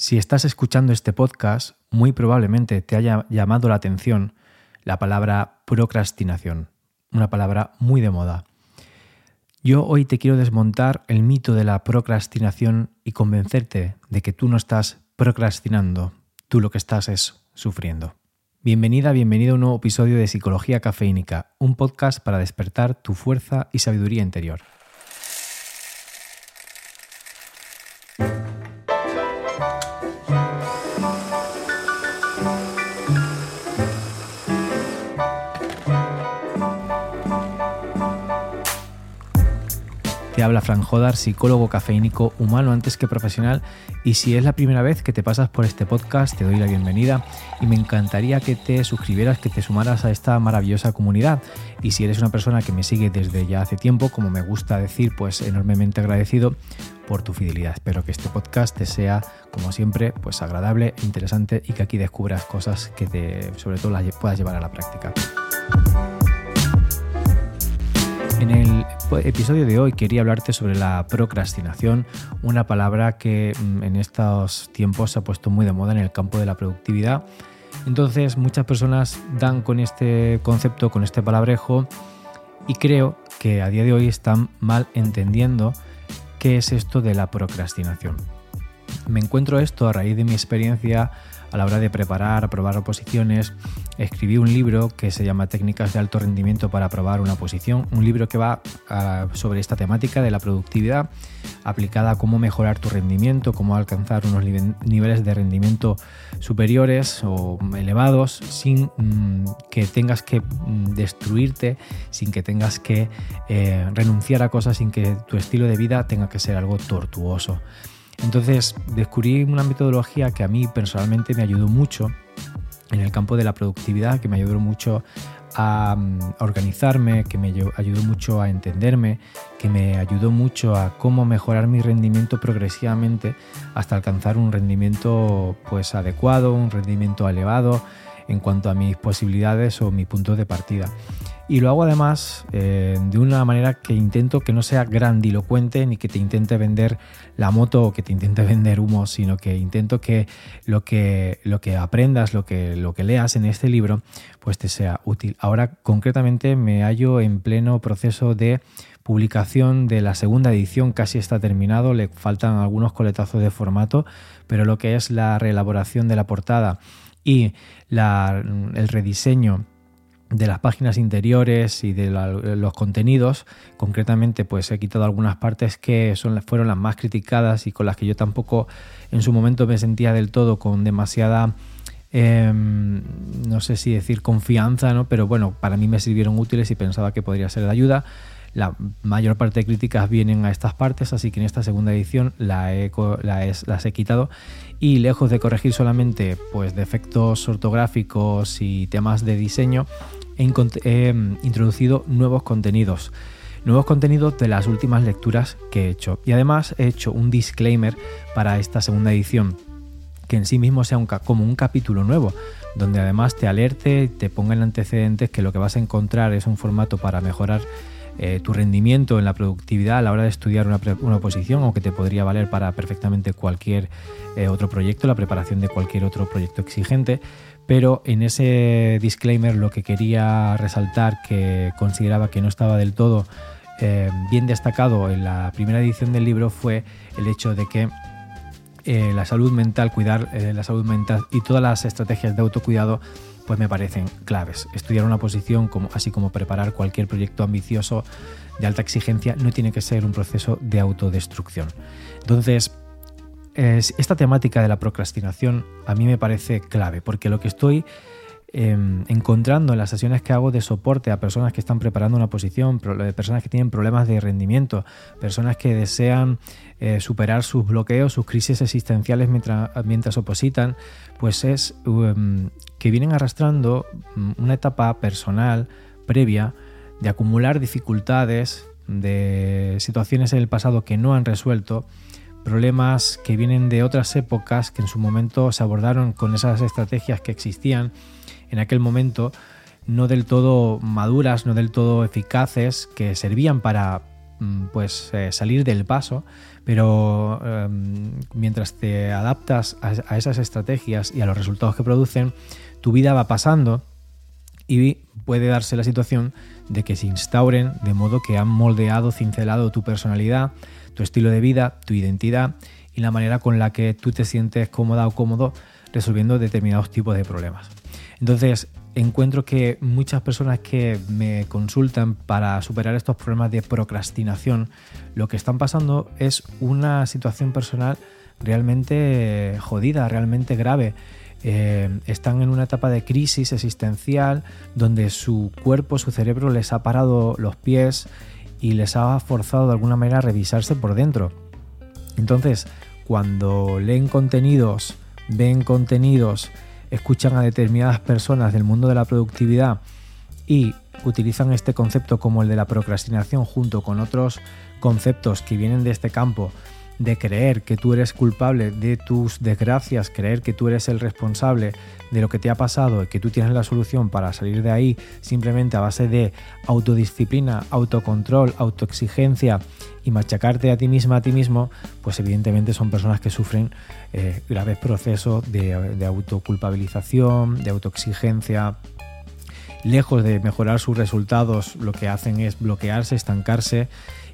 Si estás escuchando este podcast, muy probablemente te haya llamado la atención la palabra procrastinación, una palabra muy de moda. Yo hoy te quiero desmontar el mito de la procrastinación y convencerte de que tú no estás procrastinando, tú lo que estás es sufriendo. Bienvenida, bienvenido a un nuevo episodio de Psicología Cafeínica, un podcast para despertar tu fuerza y sabiduría interior. Fran Jodar, psicólogo cafeínico humano antes que profesional. Y si es la primera vez que te pasas por este podcast, te doy la bienvenida y me encantaría que te suscribieras, que te sumaras a esta maravillosa comunidad. Y si eres una persona que me sigue desde ya hace tiempo, como me gusta decir, pues enormemente agradecido por tu fidelidad. Espero que este podcast te sea, como siempre, pues agradable, interesante y que aquí descubras cosas que te, sobre todo las puedas llevar a la práctica. En el episodio de hoy quería hablarte sobre la procrastinación, una palabra que mm, en estos tiempos se ha puesto muy de moda en el campo de la productividad. Entonces muchas personas dan con este concepto, con este palabrejo y creo que a día de hoy están mal entendiendo qué es esto de la procrastinación. Me encuentro esto a raíz de mi experiencia a la hora de preparar, aprobar oposiciones, escribí un libro que se llama Técnicas de alto rendimiento para aprobar una oposición, un libro que va ah, sobre esta temática de la productividad aplicada a cómo mejorar tu rendimiento, cómo alcanzar unos niveles de rendimiento superiores o elevados sin mm, que tengas que mm, destruirte, sin que tengas que eh, renunciar a cosas, sin que tu estilo de vida tenga que ser algo tortuoso. Entonces descubrí una metodología que a mí personalmente me ayudó mucho en el campo de la productividad, que me ayudó mucho a mm, organizarme, que me ayudó mucho a entenderme, que me ayudó mucho a cómo mejorar mi rendimiento progresivamente hasta alcanzar un rendimiento pues adecuado, un rendimiento elevado en cuanto a mis posibilidades o mi punto de partida. Y lo hago además eh, de una manera que intento que no sea grandilocuente ni que te intente vender la moto o que te intente vender humo, sino que intento que lo que, lo que aprendas, lo que, lo que leas en este libro, pues te sea útil. Ahora concretamente me hallo en pleno proceso de publicación de la segunda edición, casi está terminado, le faltan algunos coletazos de formato, pero lo que es la reelaboración de la portada y el rediseño de las páginas interiores y de los contenidos. Concretamente, pues he quitado algunas partes que son, fueron las más criticadas y con las que yo tampoco en su momento me sentía del todo con demasiada, em, no sé si decir confianza, ¿no? pero bueno, para mí me sirvieron útiles y pensaba que podría ser de ayuda. La mayor parte de críticas vienen a estas partes, así que en esta segunda edición la las he quitado y lejos de corregir solamente pues, defectos ortográficos y temas de diseño, he, mm, introducido nuevos contenidos. Nuevos contenidos de las últimas lecturas que he hecho. Y además he hecho un disclaimer para esta segunda edición, que en sí mismo sea como un capítulo nuevo, donde además te alerte, te ponga en antecedentes que lo que vas a encontrar es un formato para mejorar eh, tu rendimiento en la productividad a la hora de estudiar una, una oposición o que te podría valer para perfectamente cualquier eh, otro proyecto, la preparación de cualquier otro proyecto exigente. Pero en ese disclaimer lo que quería resaltar que consideraba que no estaba del todo eh, bien destacado en la primera edición del libro fue el hecho de que la salud mental, cuidar la salud mental y todas las estrategias de autocuidado pues me parecen claves. Estudiar una posición, así como preparar cualquier proyecto ambicioso de alta exigencia, no tiene que ser un proceso de autodestrucción. Entonces, esta temática de la procrastinación a mí me parece clave, porque lo que estoy em, encontrando en las sesiones que hago de soporte a personas que están preparando una posición, eh, personas que tienen problemas de rendimiento, personas que desean eh, superar sus bloqueos, sus crisis existenciales mientras, mientras opositan, pues es em, que vienen arrastrando mm, una etapa personal previa de acumular dificultades, de situaciones en el pasado que no han resuelto, problemas que vienen de otras épocas que en su momento se abordaron con esas estrategias que existían en aquel momento, no del todo maduras, no del todo eficaces, que servían para mm, pues eh, salir del paso, pero em, mientras te adaptas a esas estrategias y a los resultados que producen, tu vida va pasando y puede darse la situación de que se instauren de modo que han moldeado, cincelado tu personalidad, tu estilo de vida, tu identidad y la manera con la que tú te sientes cómoda o cómodo resolviendo determinados tipos de problemas. Entonces, encuentro que muchas personas que me consultan para superar estos problemas de procrastinación, lo que están pasando es una situación personal realmente jodida, realmente grave. Eh, están en una etapa de crisis existencial donde su cuerpo, su cerebro les ha parado los pies y les ha forzado de alguna manera a revisarse por dentro. Entonces, cuando leen contenidos, ven contenidos, escuchan a determinadas personas del mundo de la productividad y utilizan este concepto como el de la procrastinación junto con otros conceptos que vienen de este campo de creer que tú eres culpable de tus desgracias, creer que tú eres el responsable de lo que te ha pasado y que tú tienes la solución para salir de ahí simplemente a base de autodisciplina, autocontrol, autoexigencia y machacarte a ti misma, a ti mismo, pues evidentemente son personas que sufren eh, graves procesos de, de autoculpabilización, de autoexigencia, lejos de mejorar sus resultados, lo que hacen es bloquearse, estancarse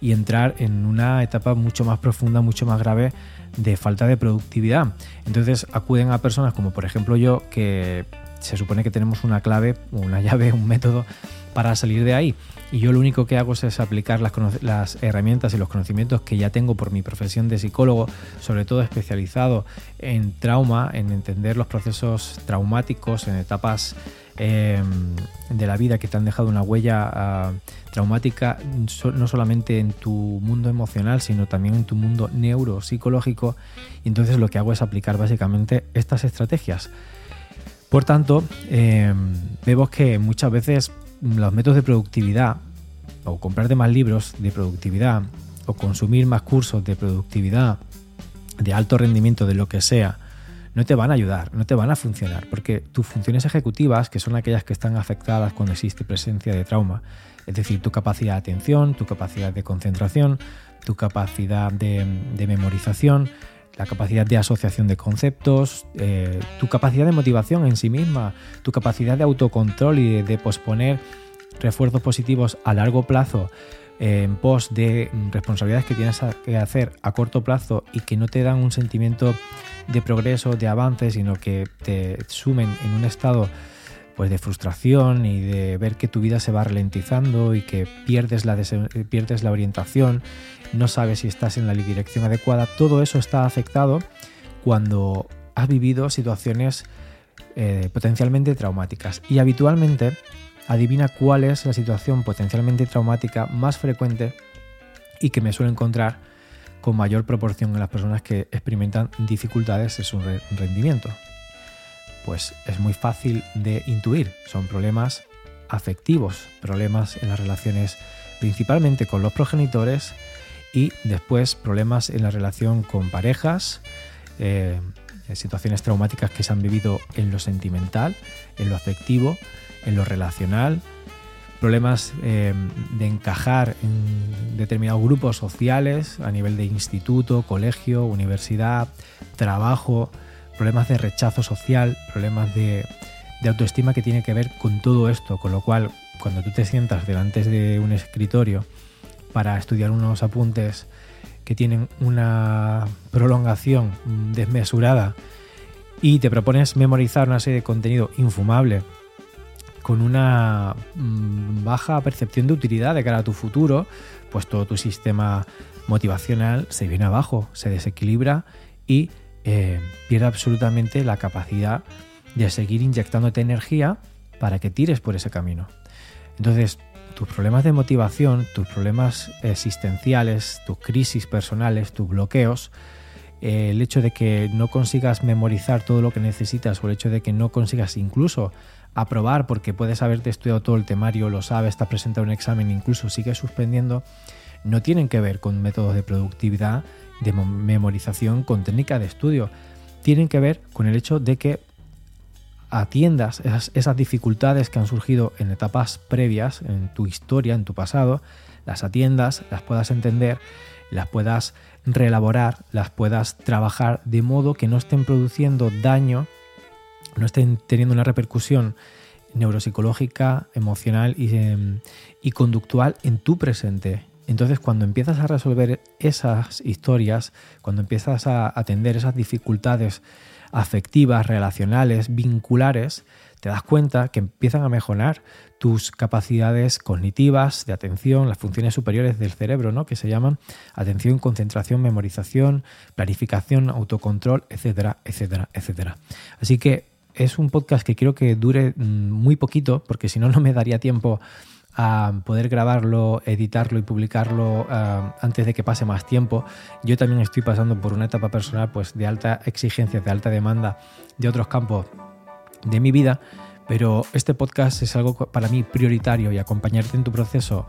y entrar en una etapa mucho más profunda, mucho más grave de falta de productividad. Entonces acuden a personas como por ejemplo yo, que se supone que tenemos una clave, una llave, un método para salir de ahí. Y yo lo único que hago es aplicar las, herramientas y los conocimientos que ya tengo por mi profesión de psicólogo, sobre todo especializado en trauma, en entender los procesos traumáticos en etapas Em, de la vida que te han dejado una huella ah, traumática, no solamente en tu mundo emocional, sino también en tu mundo neuropsicológico. Y entonces lo que hago es aplicar básicamente estas estrategias. Por tanto, em, vemos que muchas veces los métodos de productividad, o comprarte más libros de productividad, o consumir más cursos de productividad, de alto rendimiento, de lo que sea, no te van a ayudar, no te van a funcionar, porque tus funciones ejecutivas, que son aquellas que están afectadas cuando existe presencia de trauma, es decir, tu capacidad de atención, tu capacidad de concentración, tu capacidad de, memorización, la capacidad de asociación de conceptos, eh, tu capacidad de motivación en sí misma, tu capacidad de autocontrol y de posponer refuerzos positivos a largo plazo en pos de responsabilidades que tienes que hacer a corto plazo y que no te dan un sentimiento de progreso, de avance, sino que te sumen en un estado pues de frustración y de ver que tu vida se va ralentizando y que pierdes la, pierdes la orientación, no sabes si estás en la dirección adecuada, todo eso está afectado cuando has vivido situaciones eh, potencialmente traumáticas. Y habitualmente adivina cuál es la situación potencialmente traumática más frecuente y que me suelo encontrar con mayor proporción en las personas que experimentan dificultades en su rendimiento. Pues es muy fácil de intuir, son problemas afectivos, problemas en las relaciones principalmente con los progenitores y después problemas en la relación con parejas, eh, situaciones traumáticas que se han vivido en lo sentimental, en lo afectivo en lo relacional, problemas eh, de encajar en determinados grupos sociales a nivel de instituto, colegio, universidad, trabajo, problemas de rechazo social, problemas de, autoestima que tiene que ver con todo esto, con lo cual cuando tú te sientas delante de un escritorio para estudiar unos apuntes que tienen una prolongación desmesurada y te propones memorizar una serie de contenido infumable con una mm, baja percepción de utilidad de cara a tu futuro, pues todo tu sistema motivacional se viene abajo, se desequilibra y eh, pierde absolutamente la capacidad de seguir inyectándote energía para que tires por ese camino. Entonces, tus problemas de motivación, tus problemas existenciales, tus crisis personales, tus bloqueos, eh, el hecho de que no consigas memorizar todo lo que necesitas o el hecho de que no consigas incluso aprobar porque puedes haberte estudiado todo el temario, lo sabes, estás presentado un examen, incluso sigues suspendiendo, no tienen que ver con métodos de productividad, de memorización, con técnica de estudio. Tienen que ver con el hecho de que atiendas esas, dificultades que han surgido en etapas previas, en tu historia, en tu pasado, las atiendas, las puedas entender, las puedas reelaborar, las puedas trabajar de modo que no estén produciendo daño, no estén teniendo una repercusión neuropsicológica, emocional y, em, y conductual en tu presente. Entonces, cuando empiezas a resolver esas historias, cuando empiezas a atender esas dificultades afectivas, relacionales, vinculares, te das cuenta que empiezan a mejorar tus capacidades cognitivas, de atención, las funciones superiores del cerebro, ¿no? que se llaman atención, concentración, memorización, planificación, autocontrol, etcétera, etcétera, etcétera. Así que es un podcast que quiero que dure mm, muy poquito, porque si no, no me daría tiempo a poder grabarlo, editarlo y publicarlo eh, antes de que pase más tiempo. Yo también estoy pasando por una etapa personal pues, de alta exigencia, de alta demanda de otros campos de mi vida, pero este podcast es algo para mí prioritario y acompañarte en tu proceso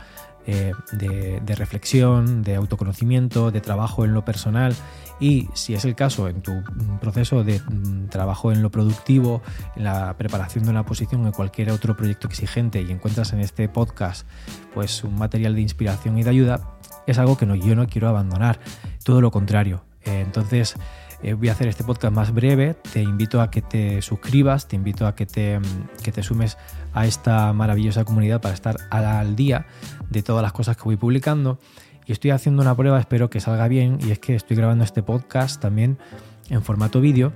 eh, de, reflexión, de autoconocimiento, de trabajo en lo personal y si es el caso en tu proceso de mm, trabajo en lo productivo, en la preparación de una posición en cualquier otro proyecto exigente y encuentras en este podcast pues un material de inspiración y de ayuda, es algo que no, yo no quiero abandonar, todo lo contrario. Eh, entonces, eh, voy a hacer este podcast más breve. Te invito a que te suscribas, te invito a que te, mm, que te sumes a esta maravillosa comunidad para estar al día de todas las cosas que voy publicando. Y estoy haciendo una prueba, espero que salga bien, y es que estoy grabando este podcast también en formato vídeo,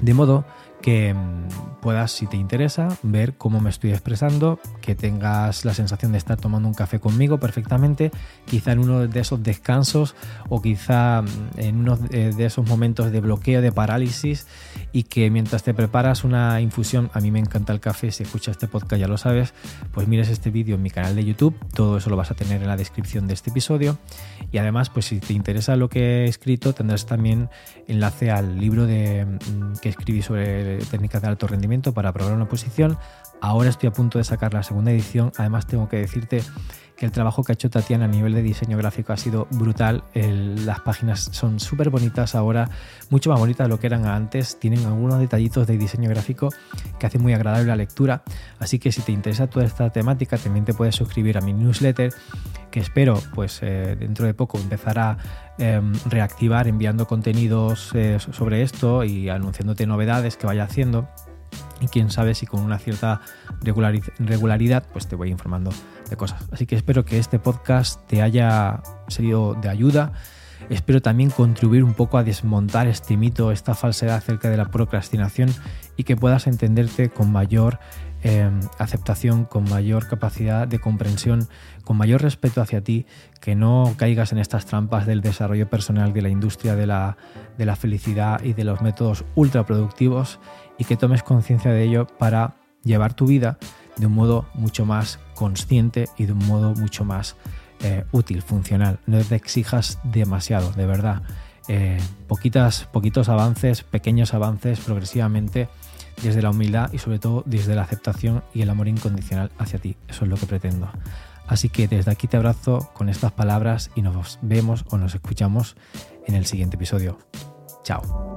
de modo que mm, puedas, si te interesa, ver cómo me estoy expresando, que tengas la sensación de estar tomando un café conmigo perfectamente, quizá en uno de esos descansos o quizá mm, en uno de esos momentos de bloqueo, de parálisis y que mientras te preparas una infusión, a mí me encanta el café, si escuchas este podcast ya lo sabes, pues mires este vídeo en mi canal de YouTube, todo eso lo vas a tener en la descripción de este episodio. Y además pues si te interesa lo que he escrito tendrás también enlace al libro de, mm, que escribí sobre técnicas de alto rendimiento para probar una posición. Ahora estoy a punto de sacar la segunda edición. Además tengo que decirte que el trabajo que ha hecho Tatiana a nivel de diseño gráfico ha sido brutal. las páginas son súper bonitas ahora, mucho más bonitas de lo que eran antes. Tienen algunos detallitos de diseño gráfico que hacen muy agradable la lectura. Así que si te interesa toda esta temática, también te puedes suscribir a mi newsletter, que espero pues eh, dentro de poco empezar em, reactivar enviando contenidos eh, sobre esto y anunciándote novedades que vaya haciendo y quién sabe si con una cierta regularidad pues te voy informando de cosas. Así que espero que este podcast te haya sido de ayuda. Espero también contribuir un poco a desmontar este mito, esta falsedad acerca de la procrastinación y que puedas entenderte con mayor em, aceptación, con mayor capacidad de comprensión, con mayor respeto hacia ti, que no caigas en estas trampas del desarrollo personal de la industria de la, de la felicidad y de los métodos ultraproductivos y que tomes conciencia de ello para llevar tu vida de un modo mucho más consciente y de un modo mucho más eh, útil, funcional. No te exijas demasiado, de verdad. Eh, poquitas, poquitos avances, pequeños avances progresivamente desde la humildad y sobre todo desde la aceptación y el amor incondicional hacia ti. Eso es lo que pretendo. Así que desde aquí te abrazo con estas palabras y nos vemos o nos escuchamos en el siguiente episodio. Chao.